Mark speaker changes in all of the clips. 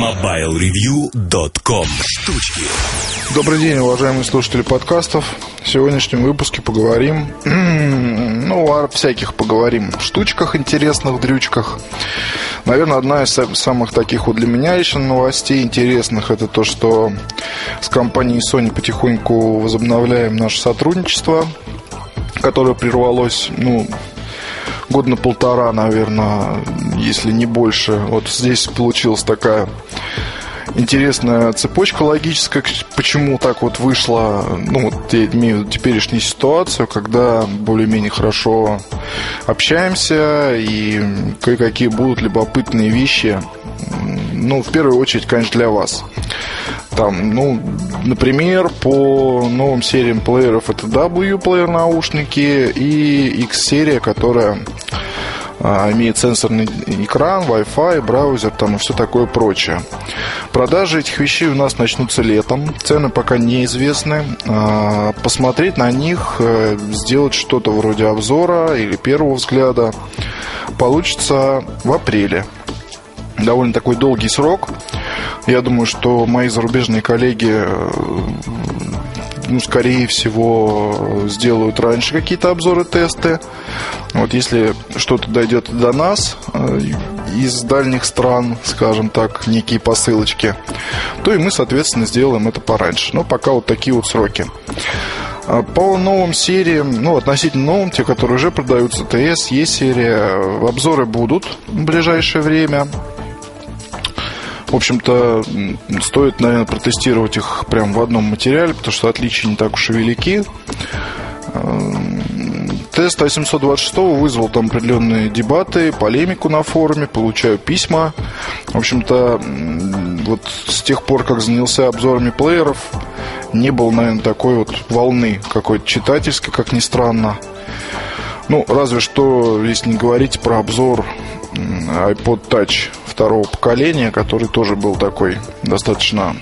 Speaker 1: MobileReview.com Штучки
Speaker 2: Добрый день, уважаемые слушатели подкастов. В сегодняшнем выпуске поговорим, ну, о всяких поговорим штучках интересных, дрючках. Наверное, одна из самых таких вот для меня еще новостей интересных, это то, что с компанией Sony потихоньку возобновляем наше сотрудничество, которое прервалось, ну, год на полтора, наверное, если не больше. Вот здесь получилась такая интересная цепочка логическая, почему так вот вышло, ну, вот я имею теперешнюю ситуацию, когда более-менее хорошо общаемся и кое-какие будут любопытные вещи, ну, в первую очередь, конечно, для вас. Там, ну, например, по новым сериям плееров это W-плеер наушники и X-серия, которая а, имеет сенсорный экран, Wi-Fi, браузер там и все такое прочее. Продажи этих вещей у нас начнутся летом. Цены пока неизвестны. А, посмотреть на них, э, сделать что-то вроде обзора или первого взгляда получится в апреле. Довольно такой долгий срок. Я думаю, что мои зарубежные коллеги э, ну, скорее всего, сделают раньше какие-то обзоры, тесты. Вот если что-то дойдет до нас э, из дальних стран, скажем так, некие посылочки, то и мы, соответственно, сделаем это пораньше. Но пока вот такие вот сроки. А по новым сериям, ну, относительно новым, те, которые уже продаются, ТС, Е-серия, обзоры будут в ближайшее время. В общем-то, стоит, наверное, протестировать их прямо в одном материале, потому что отличия не так уж и велики. Эм, тест А726 вызвал там определенные дебаты, полемику на форуме, получаю письма. В общем-то, вот с тех пор, как занялся обзорами плееров, не было, наверное, такой вот волны какой-то читательской, как ни странно. Ну, разве что, если не говорить про обзор iPod Touch второго поколения, который тоже был такой достаточно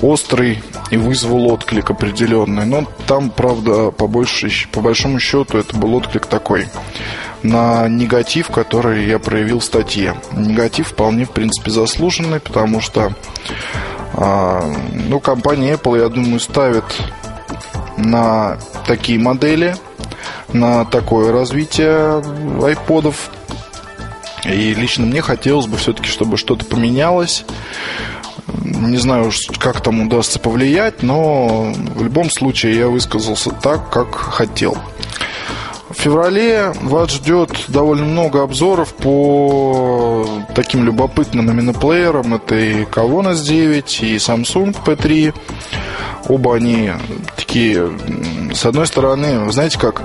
Speaker 2: острый и вызвал отклик определенный. Но там, правда, по, больше, по большому счету это был отклик такой на негатив, который я проявил в статье. Негатив вполне, в принципе, заслуженный, потому что а, ну, компания Apple, я думаю, ставит на такие модели, на такое развитие айподов и лично мне хотелось бы все-таки, чтобы что-то поменялось. Не знаю как там удастся повлиять, но в любом случае я высказался так, как хотел. В феврале вас ждет довольно много обзоров по таким любопытным именно плеерам. Это и Kavon S9, и Samsung P3. Оба они такие, с одной стороны, знаете как,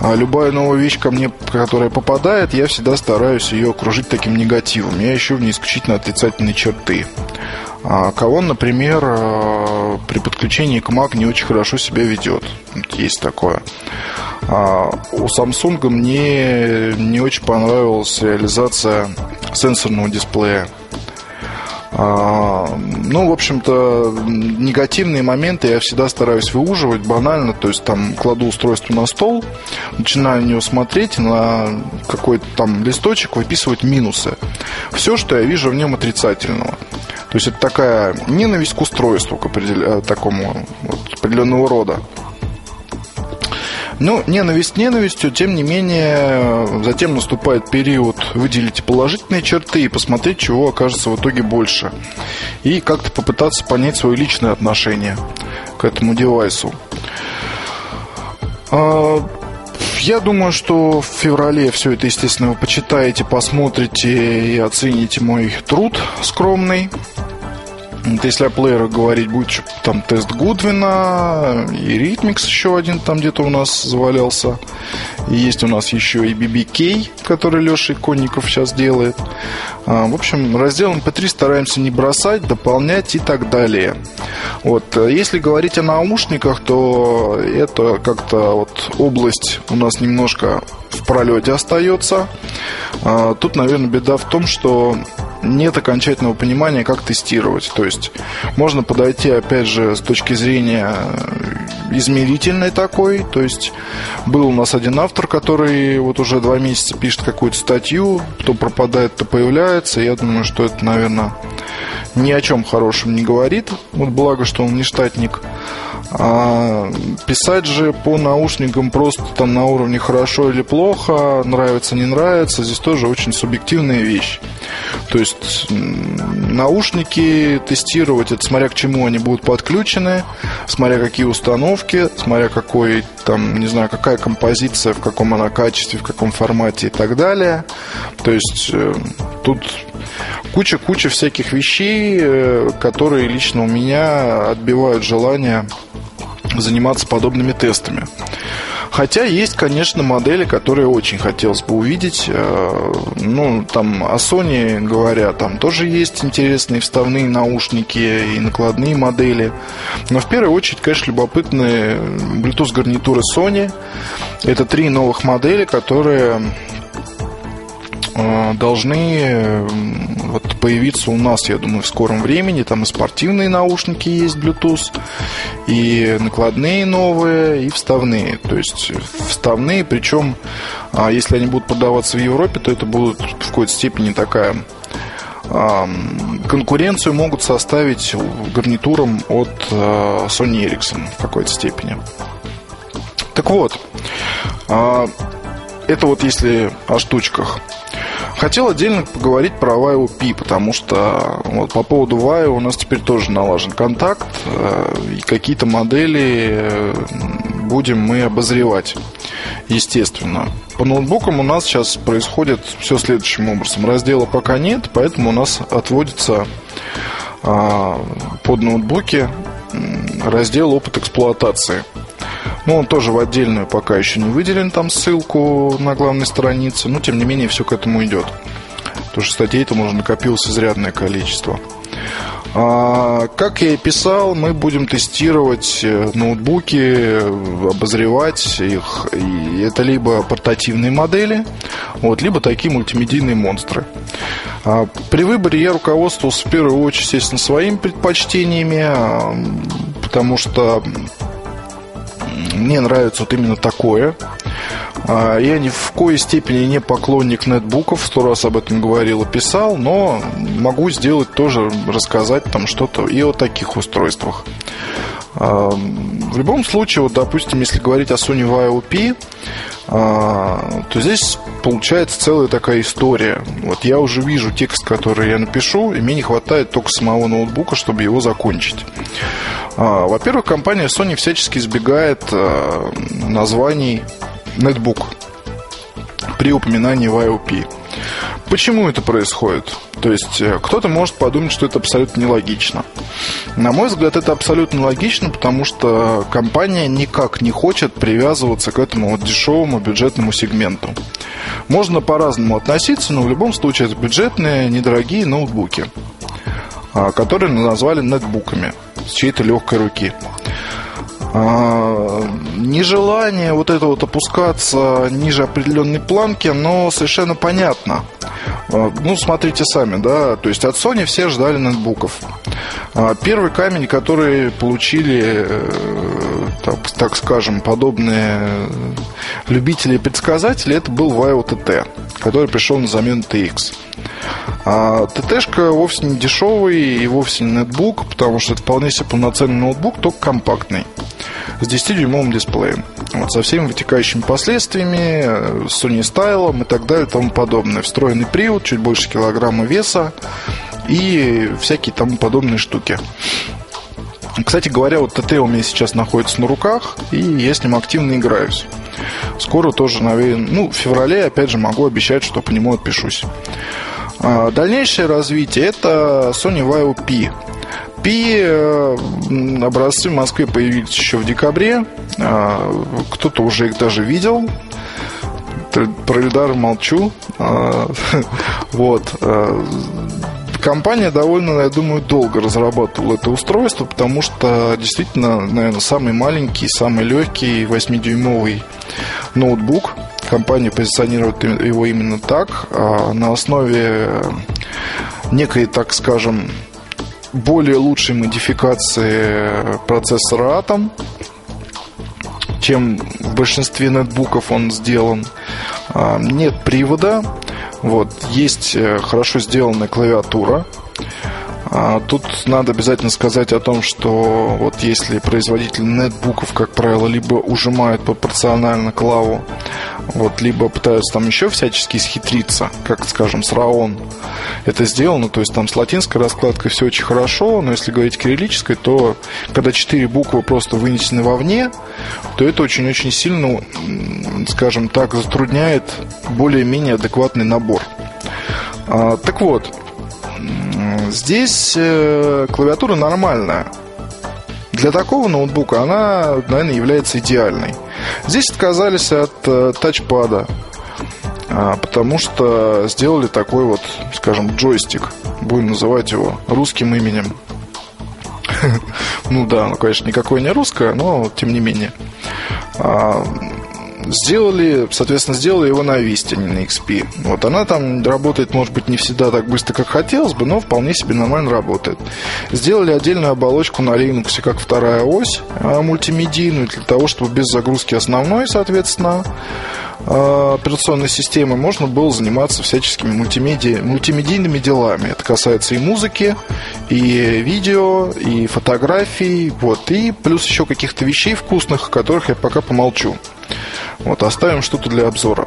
Speaker 2: а любая новая вещь ко мне, которая попадает, я всегда стараюсь ее окружить таким негативом. Я ищу в ней исключительно отрицательные черты. А Кавон, например, а, при подключении к Mac не очень хорошо себя ведет. Есть такое. А у Samsung мне не очень понравилась реализация сенсорного дисплея. А, ну, в общем-то, негативные моменты я всегда стараюсь выуживать банально, то есть там кладу устройство на стол, начинаю на него смотреть, на какой-то там листочек выписывать минусы. Все, что я вижу в нем отрицательного. То есть это такая ненависть к устройству, к определен... Э, такому вот, определенного рода. Ну, ненависть ненавистью, тем не менее, затем наступает период выделить положительные черты и посмотреть, чего окажется в итоге больше. И как-то попытаться понять свое личное отношение к этому девайсу. А, я думаю, что в феврале все это, естественно, вы почитаете, посмотрите и оцените мой труд скромный. Вот если о плеерах говорить, будет там тест Гудвина и Ритмикс еще один там где-то у нас завалялся. И есть у нас еще и BBK, который Леша Иконников сейчас делает. А, в общем, раздел MP3 стараемся не бросать, дополнять и так далее. Вот. Если говорить о наушниках, то это как-то вот область у нас немножко в пролете остается. А, тут, наверное, беда в том, что нет окончательного понимания, как тестировать. То есть можно подойти, опять же, с точки зрения измерительной такой. То есть был у нас один автор, который вот уже два месяца пишет какую-то статью, то пропадает, то появляется. Я думаю, что это, наверное, ни о чем хорошем не говорит. Вот благо, что он не штатник. А писать же по наушникам просто там на уровне хорошо или плохо, нравится, не нравится, здесь тоже очень субъективная вещь. То есть наушники тестировать, это смотря к чему они будут подключены, смотря какие установки, смотря какой там, не знаю, какая композиция, в каком она качестве, в каком формате и так далее. То есть э, тут куча-куча всяких вещей, э, которые лично у меня отбивают желание заниматься подобными тестами. Хотя есть, конечно, модели, которые очень хотелось бы увидеть. Э, ну, там о Sony говоря, там тоже есть интересные вставные наушники и накладные модели. Но в первую очередь, конечно, любопытные Bluetooth гарнитуры Sony. Это три новых модели, которые должны вот появиться у нас, я думаю, в скором времени. Там и спортивные наушники есть Bluetooth, и накладные новые, и вставные. То есть вставные, причем, а, если они будут продаваться в Европе, то это будут в какой-то степени такая конкуренцию могут составить гарнитурам от э, Sony Ericsson в какой-то степени. Так вот, а, это вот если о штучках. Хотел отдельно поговорить про Вайо Пи, потому что вот по поводу Вайо у нас теперь тоже налажен контакт, э, и какие-то модели э, будем мы обозревать, естественно. По ноутбукам у нас сейчас происходит все следующим образом. Раздела пока нет, поэтому у нас отводится а, под ноутбуки раздел опыт эксплуатации. Ну, он тоже в отдельную пока еще не выделен, там ссылку на главной странице, но тем не менее все к этому идет. Потому что статей там уже накопилось изрядное количество. А, как я и писал, мы будем тестировать э, ноутбуки, обозревать их. И это либо портативные модели, вот, либо такие мультимедийные монстры. А, при выборе я руководствовался в первую очередь, естественно, своими предпочтениями, потому что мне нравится вот именно такое. А, я ни в коей степени не поклонник нетбуков, сто раз об этом говорил и писал, но могу сделать тоже, рассказать там что-то и о таких устройствах. А, в любом случае, вот, допустим, если говорить о Sony Vaio P, а, то здесь получается целая такая история. Вот я уже вижу текст, который я напишу, и мне не хватает только самого ноутбука, чтобы его закончить. Во-первых, компания Sony всячески избегает названий Netbook при упоминании в IOP. Почему это происходит? То есть э, кто-то может подумать, что это абсолютно нелогично. На мой взгляд, это абсолютно логично, потому что компания никак не хочет привязываться к этому вот дешевому бюджетному сегменту. Можно по-разному относиться, но в любом случае это бюджетные, недорогие ноутбуки, а, которые назвали нетбуками с чьей-то легкой руки. А, нежелание вот это вот опускаться ниже определенной планки, но совершенно понятно. А, ну, смотрите сами, да, то есть от Sony все ждали нетбуков. А, первый камень, который получили, э, так, так скажем, подобные любители и предсказатели, это был Vaio TT, который пришел на замену TX. А ТТшка вовсе не дешевый и вовсе не нетбук, потому что это вполне себе полноценный ноутбук, только компактный с 10-дюймовым дисплеем. Вот, со всеми вытекающими последствиями, э, Sony Style и так далее и тому подобное. Встроенный привод, чуть больше килограмма веса и всякие тому подобные штуки. Кстати говоря, вот ТТ у меня сейчас находится на руках, и я с ним активно играюсь. Скоро тоже, наверное, ну, в феврале, опять же, могу обещать, что по нему отпишусь. А, дальнейшее развитие это Sony Vaio P. P э, образцы в Москве появились еще в декабре. А, кто-то уже их даже видел. Про Эльдар молчу. А, вот. Компания довольно, я думаю, долго разрабатывала это устройство, потому что действительно, наверное, самый маленький, самый легкий 8-дюймовый ноутбук. Компания позиционирует его именно так, на основе некой, так скажем, более лучшей модификации процессора Atom, чем в большинстве нетбуков он сделан. А, нет привода, вот, есть э, хорошо сделанная клавиатура, А, тут надо обязательно сказать о том, что вот если производитель нетбуков, как правило, либо ужимают пропорционально клаву, вот, либо пытаются там еще всячески схитриться, как, скажем, с Раон это сделано, то есть там с латинской раскладкой все очень хорошо, но если говорить кириллической, то когда четыре буквы просто вынесены вовне, то это очень-очень сильно, скажем так, затрудняет более-менее адекватный набор. А, так вот, здесь э, клавиатура нормальная. Для такого ноутбука она, наверное, является идеальной. Здесь отказались от э, тачпада, а, потому что сделали такой вот, скажем, джойстик. Будем называть его русским именем. Ну да, ну, конечно, никакое не русское, но тем не менее. Сделали, соответственно, сделали его на Vista, не на XP. Вот она там работает, может быть, не всегда так быстро, как хотелось бы, но вполне себе нормально работает. Сделали отдельную оболочку на Linux, как вторая ось а, мультимедийную, для того, чтобы без загрузки основной, соответственно, а, операционной системы можно было заниматься всяческими мультимедиа, мультимедийными делами. Это касается и музыки, и видео, и фотографий, вот, и плюс еще каких-то вещей вкусных, о которых я пока помолчу. Вот, оставим что-то для обзора.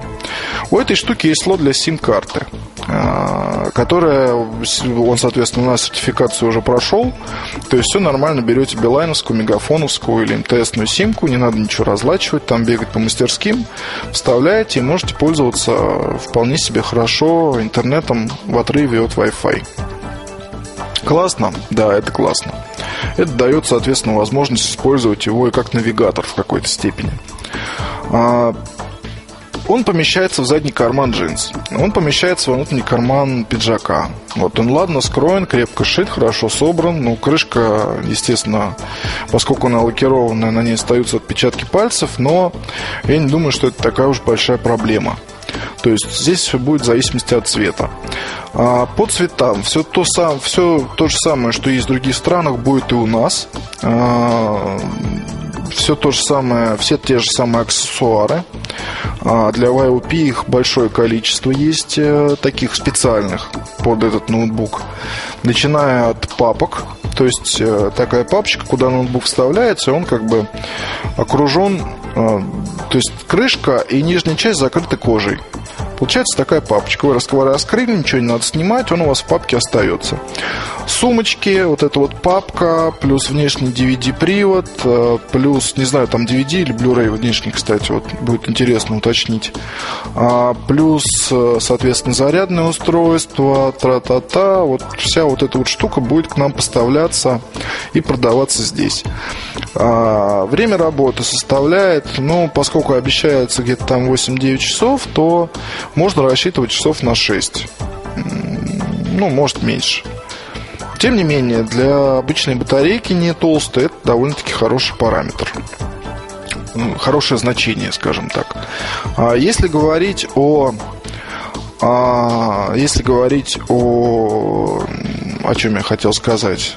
Speaker 2: У этой штуки есть слот для сим-карты, а, которая, он, соответственно, у нас сертификацию уже прошел. То есть все нормально, берете билайновскую, мегафоновскую или МТСную симку, не надо ничего разлачивать, там бегать по мастерским, вставляете и можете пользоваться вполне себе хорошо интернетом в отрыве от Wi-Fi. Классно? Да, это классно. Это дает, соответственно, возможность использовать его и как навигатор в какой-то степени. А, он помещается в задний карман джинс. Он помещается в внутренний карман пиджака. Вот он ладно скроен, крепко шит, хорошо собран. Ну, крышка, естественно, поскольку она лакированная, на ней остаются отпечатки пальцев, но я не думаю, что это такая уж большая проблема. То есть здесь все будет в зависимости от цвета. А по цветам все то, сам, все то же самое, что есть в других странах, будет и у нас. А, все то же самое, все те же самые аксессуары. А для YOP их большое количество есть э, таких специальных под этот ноутбук. Начиная от папок, то есть э, такая папочка, куда ноутбук вставляется, он как бы окружен, э, то есть крышка и нижняя часть закрыты кожей. Получается такая папочка. Вы раскрыли, ничего не надо снимать, он у вас в папке остается. Сумочки, вот эта вот папка, плюс внешний DVD-привод, э, плюс, не знаю, там DVD или Blu-ray внешний, кстати, вот будет интересно уточнить. А, плюс, э, соответственно, зарядное устройство, тра-та-та, вот вся вот эта вот штука будет к нам поставляться и продаваться здесь. А, время работы составляет, ну, поскольку обещается где-то там 8-9 часов, то можно рассчитывать часов на 6. Ну, может, меньше. Тем не менее, для обычной батарейки не толстой это довольно-таки хороший параметр. Хорошее значение, скажем так. А если говорить о а если говорить о... О чем я хотел сказать?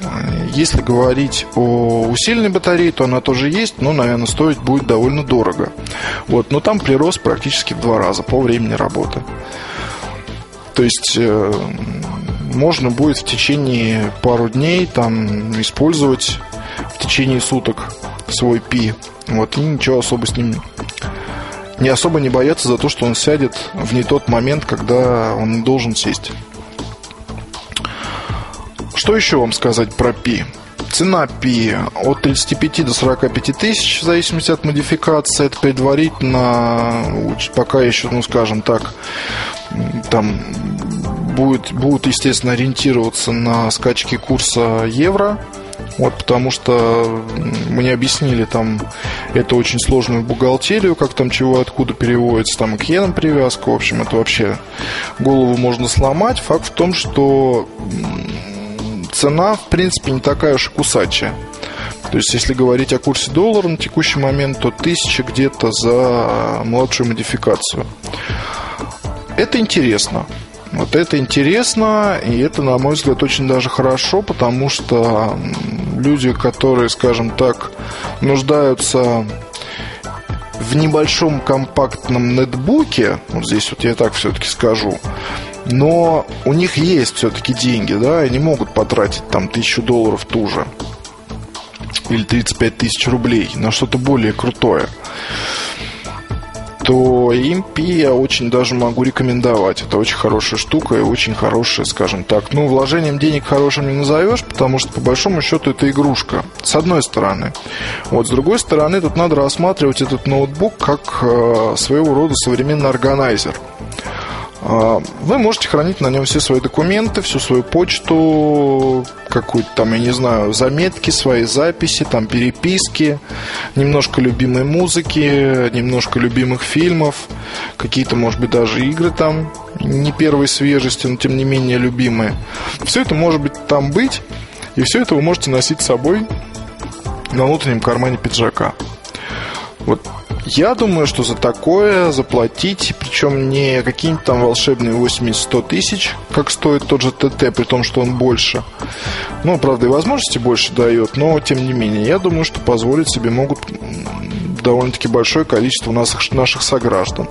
Speaker 2: Если говорить о усиленной батарее, то она тоже есть, но, наверное, стоить будет довольно дорого. Вот, но там прирост практически в два раза по времени работы. То есть э, можно будет в течение пару дней там использовать в течение суток свой пи. Вот, и ничего особо с ним не особо не бояться за то, что он сядет в не тот момент, когда он должен сесть. Что еще вам сказать про Пи? Цена Пи от 35 до 45 тысяч, в зависимости от модификации. Это предварительно, пока еще, ну скажем так, там будет, будут, естественно, ориентироваться на скачки курса евро. Вот, потому что мне объяснили там это очень сложную бухгалтерию, как там чего откуда переводится, там к иенам привязка, в общем, это вообще голову можно сломать. Факт в том, что цена, в принципе, не такая уж и кусачая. То есть, если говорить о курсе доллара на текущий момент, то тысяча где-то за младшую модификацию. Это интересно. Вот это интересно, и это, на мой взгляд, очень даже хорошо, потому что люди, которые, скажем так, нуждаются в небольшом компактном нетбуке, вот здесь вот я так все-таки скажу, но у них есть все-таки деньги, да, они могут потратить там тысячу долларов ту же или 35 тысяч рублей на что-то более крутое то импи я очень даже могу рекомендовать. Это очень хорошая штука и очень хорошая, скажем так. Ну, вложением денег хорошим не назовешь, потому что, по большому счету, это игрушка. С одной стороны. Вот, с другой стороны, тут надо рассматривать этот ноутбук как э, своего рода современный органайзер. А, вы можете хранить на нем все свои документы, всю свою почту, какую-то там, я не знаю, заметки, свои записи, там переписки, немножко любимой музыки, немножко любимых фильмов, какие-то, может быть, даже игры там не первой свежести, но тем не менее любимые. Все это может быть там быть, и все это вы можете носить с собой на внутреннем кармане пиджака. Вот я думаю, что за такое заплатить, причем не какие-нибудь там волшебные 80-100 тысяч, как стоит тот же ТТ, при том, что он больше. Ну, правда, и возможности больше дает, но тем не менее, я думаю, что позволить себе могут довольно-таки большое количество наших, наших сограждан.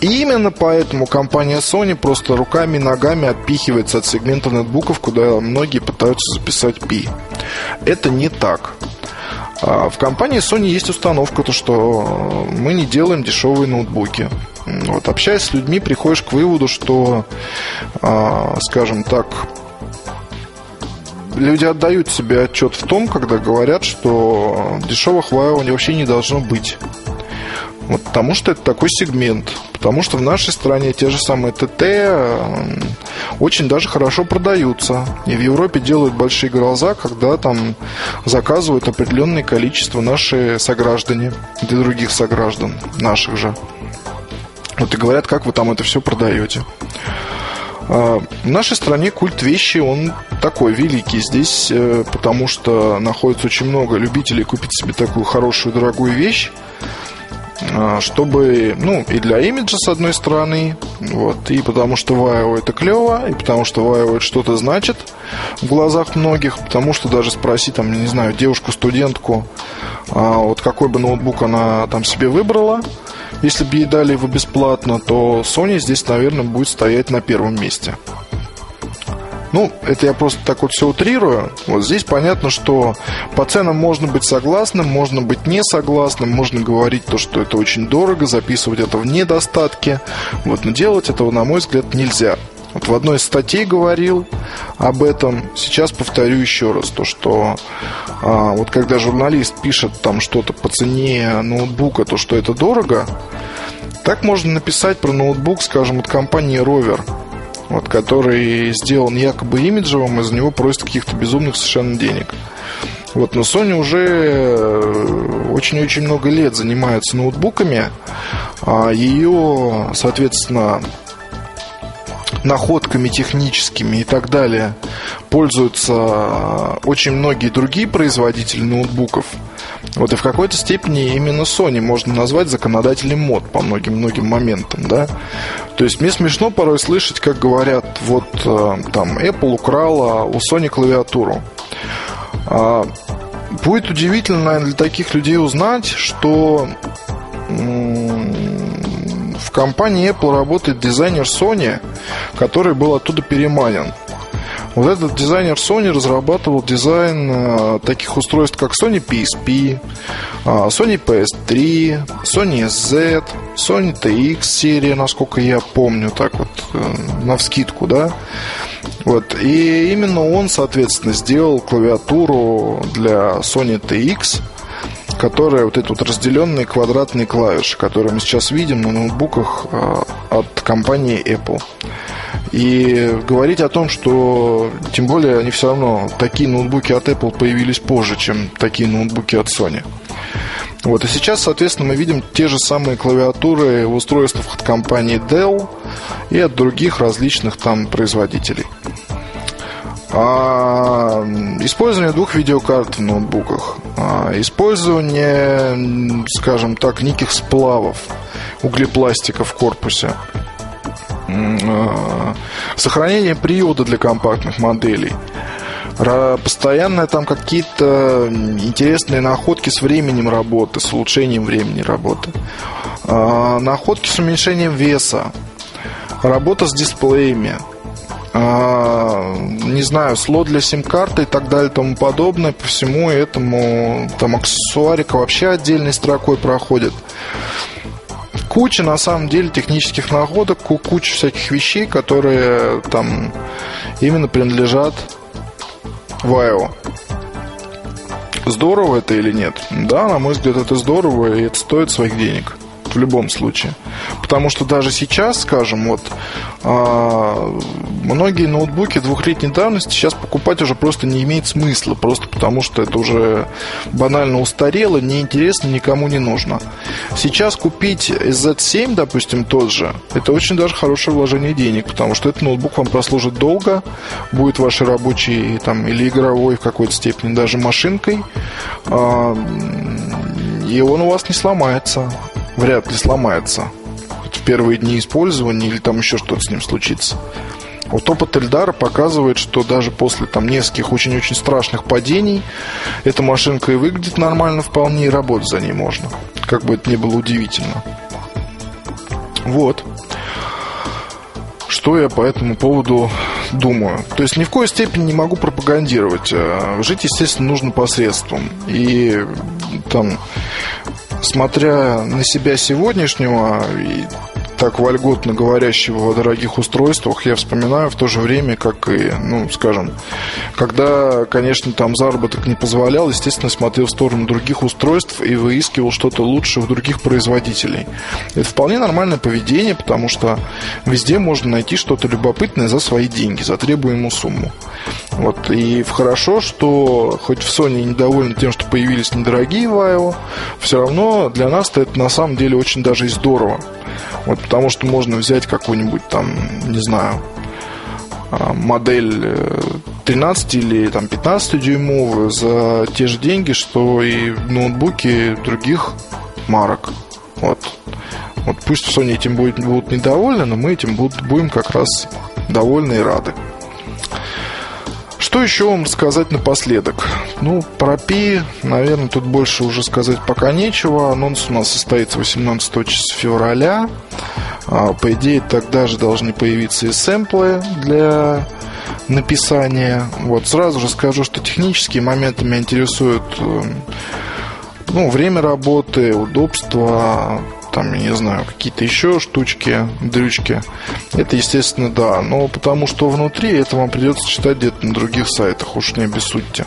Speaker 2: И именно поэтому компания Sony просто руками и ногами отпихивается от сегмента нетбуков, куда многие пытаются записать P. Это не так. А в компании Sony есть установка, то что мы не делаем дешевые ноутбуки. Вот, общаясь с людьми, приходишь к выводу, что, а, скажем так, люди отдают себе отчет в том, когда говорят, что дешевых Huawei вообще не должно быть. Вот потому что это такой сегмент. Потому что в нашей стране те же самые ТТ очень даже хорошо продаются. И в Европе делают большие глаза, когда там заказывают определенное количество наши сограждане для других сограждан, наших же. Вот и говорят, как вы там это все продаете. А, в нашей стране культ вещи, он такой великий здесь, э, потому что находится очень много любителей купить себе такую хорошую дорогую вещь, чтобы, ну, и для имиджа, с одной стороны, вот, и потому что Ваево это клево, и потому что Ваево это что-то значит в глазах многих, потому что даже спроси, там, не знаю, девушку-студентку, а, вот какой бы ноутбук она там себе выбрала, если бы ей дали его бесплатно, то Sony здесь, наверное, будет стоять на первом месте. Ну, это я просто так вот все утрирую. Вот здесь понятно, что по ценам можно быть согласным, можно быть не согласным, можно говорить то, что это очень дорого, записывать это в недостатке. Вот, но делать этого, на мой взгляд, нельзя. Вот в одной из статей говорил об этом. Сейчас повторю еще раз то, что а, вот когда журналист пишет там что-то по цене ноутбука, то что это дорого, так можно написать про ноутбук, скажем, от компании Rover вот, который сделан якобы имиджевым, из него просят каких-то безумных совершенно денег. Вот, но Sony уже э, очень-очень много лет занимается ноутбуками. А ее, соответственно, находками техническими и так далее пользуются очень многие другие производители ноутбуков. Вот и в какой-то степени именно Sony можно назвать законодателем мод по многим-многим моментам, да. То есть мне смешно порой слышать, как говорят, вот э, там Apple украла у Sony клавиатуру. А, будет удивительно, наверное, для таких людей узнать, что в компании Apple работает дизайнер Sony, который был оттуда переманен. Вот этот дизайнер Sony разрабатывал дизайн э, таких устройств, как Sony PSP, э, Sony PS3, Sony SZ, Sony TX серия, насколько я помню, так вот, э, на вскидку, да. Вот. И именно он, соответственно, сделал клавиатуру для Sony TX, которая вот эти вот разделенные квадратные клавиши, которые мы сейчас видим на ноутбуках э, от компании Apple. И говорить о том, что тем более они все равно такие ноутбуки от Apple появились позже, чем такие ноутбуки от Sony. Вот, и сейчас, соответственно, мы видим те же самые клавиатуры в устройствах от компании Dell и от других различных там производителей. А, использование двух видеокарт в ноутбуках, а, использование, скажем так, неких сплавов, углепластика в корпусе, а, сохранение приода для компактных моделей, постоянно там какие-то интересные находки с временем работы, с улучшением времени работы, находки с уменьшением веса, работа с дисплеями, не знаю, слот для сим-карты и так далее и тому подобное. По всему этому там аксессуарика вообще отдельной строкой проходит. Куча, на самом деле, технических находок, куча всяких вещей, которые там именно принадлежат Вайо. Здорово это или нет? Да, на мой взгляд, это здорово, и это стоит своих денег в любом случае. Потому что даже сейчас, скажем, вот а, многие ноутбуки двухлетней давности сейчас покупать уже просто не имеет смысла, просто потому что это уже банально устарело, неинтересно, никому не нужно. Сейчас купить Z7, допустим, тот же, это очень даже хорошее вложение денег, потому что этот ноутбук вам прослужит долго, будет вашей рабочей там, или игровой в какой-то степени даже машинкой, а, и он у вас не сломается вряд ли сломается в первые дни использования или там еще что-то с ним случится. Вот опыт Эльдара показывает, что даже после там нескольких очень-очень страшных падений эта машинка и выглядит нормально вполне, и работать за ней можно. Как бы это ни было удивительно. Вот. Что я по этому поводу думаю. То есть ни в коей степени не могу пропагандировать. А жить, естественно, нужно посредством. И там смотря на себя сегодняшнего так вольготно говорящего о дорогих устройствах, я вспоминаю в то же время, как и, ну, скажем, когда, конечно, там заработок не позволял, естественно, смотрел в сторону других устройств и выискивал что-то лучше у других производителей. Это вполне нормальное поведение, потому что везде можно найти что-то любопытное за свои деньги, за требуемую сумму. Вот. И хорошо, что хоть в Sony недовольны тем, что появились недорогие Vaio, все равно для нас это на самом деле очень даже и здорово. Вот, потому что можно взять какую-нибудь там, не знаю, а, модель 13 э, или там 15 дюймовую за те же деньги, что и ноутбуки других марок. Вот. Вот пусть Sony этим будет, будут недовольны, но мы этим будем как раз довольны и рады. Что еще вам сказать напоследок? Ну, про Пи, наверное, тут больше уже сказать пока нечего. Анонс у нас состоится 18 февраля. А, по идее, тогда же должны появиться и сэмплы для написания. Вот сразу же скажу, что технические моменты меня интересуют эм, ну, время работы, удобство, там, я не знаю, какие-то еще штучки, дрючки. Это, естественно, да. Но потому что внутри это вам придется читать где-то на других сайтах, уж не обессудьте.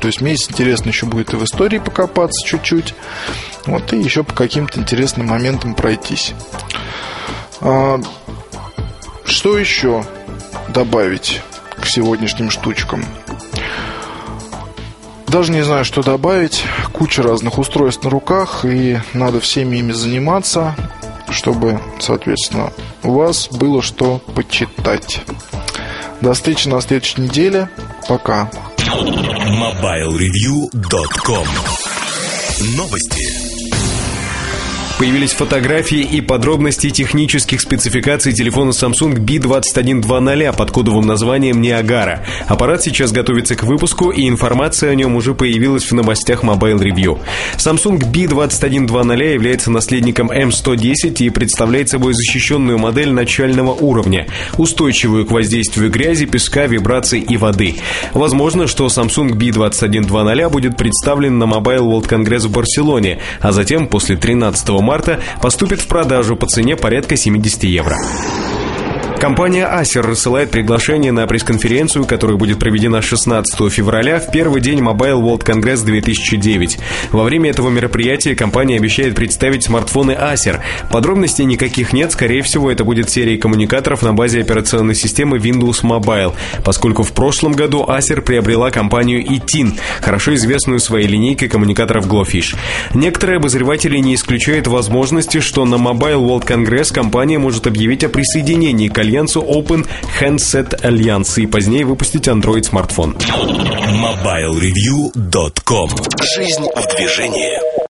Speaker 2: То есть мне интересно еще будет и в истории покопаться чуть-чуть. Вот, и еще по каким-то интересным моментам пройтись. А, что еще добавить к сегодняшним штучкам? Даже не знаю, что добавить. Куча разных устройств на руках, и надо всеми ими заниматься, чтобы, соответственно, у вас было что почитать. До встречи на следующей неделе. Пока.
Speaker 1: MobileReview.com Новости.
Speaker 3: Появились фотографии и подробности технических спецификаций телефона Samsung B2120 под кодовым названием Niagara. Аппарат сейчас готовится к выпуску, и информация о нем уже появилась в новостях Mobile Review. Samsung B2120 является наследником M110 и представляет собой защищенную модель начального уровня, устойчивую к воздействию грязи, песка, вибраций и воды. Возможно, что Samsung B2120 будет представлен на Mobile World Congress в Барселоне, а затем после 13 марта поступит в продажу по цене порядка 70 евро. Компания Acer рассылает приглашение на пресс-конференцию, которая будет проведена 16 февраля в первый день Mobile World Congress 2009. Во время этого мероприятия компания обещает представить смартфоны Acer. Подробностей никаких нет, скорее всего, это будет серия коммуникаторов на базе операционной системы Windows Mobile, поскольку в прошлом году Acer приобрела компанию Etin, хорошо известную своей линейкой коммуникаторов Glowfish. Некоторые обозреватели не исключают возможности, что на Mobile World Congress компания может объявить о присоединении к альянсу Open Handset Alliance и позднее выпустить Android смартфон.
Speaker 1: MobileReview.com Жизнь в движении.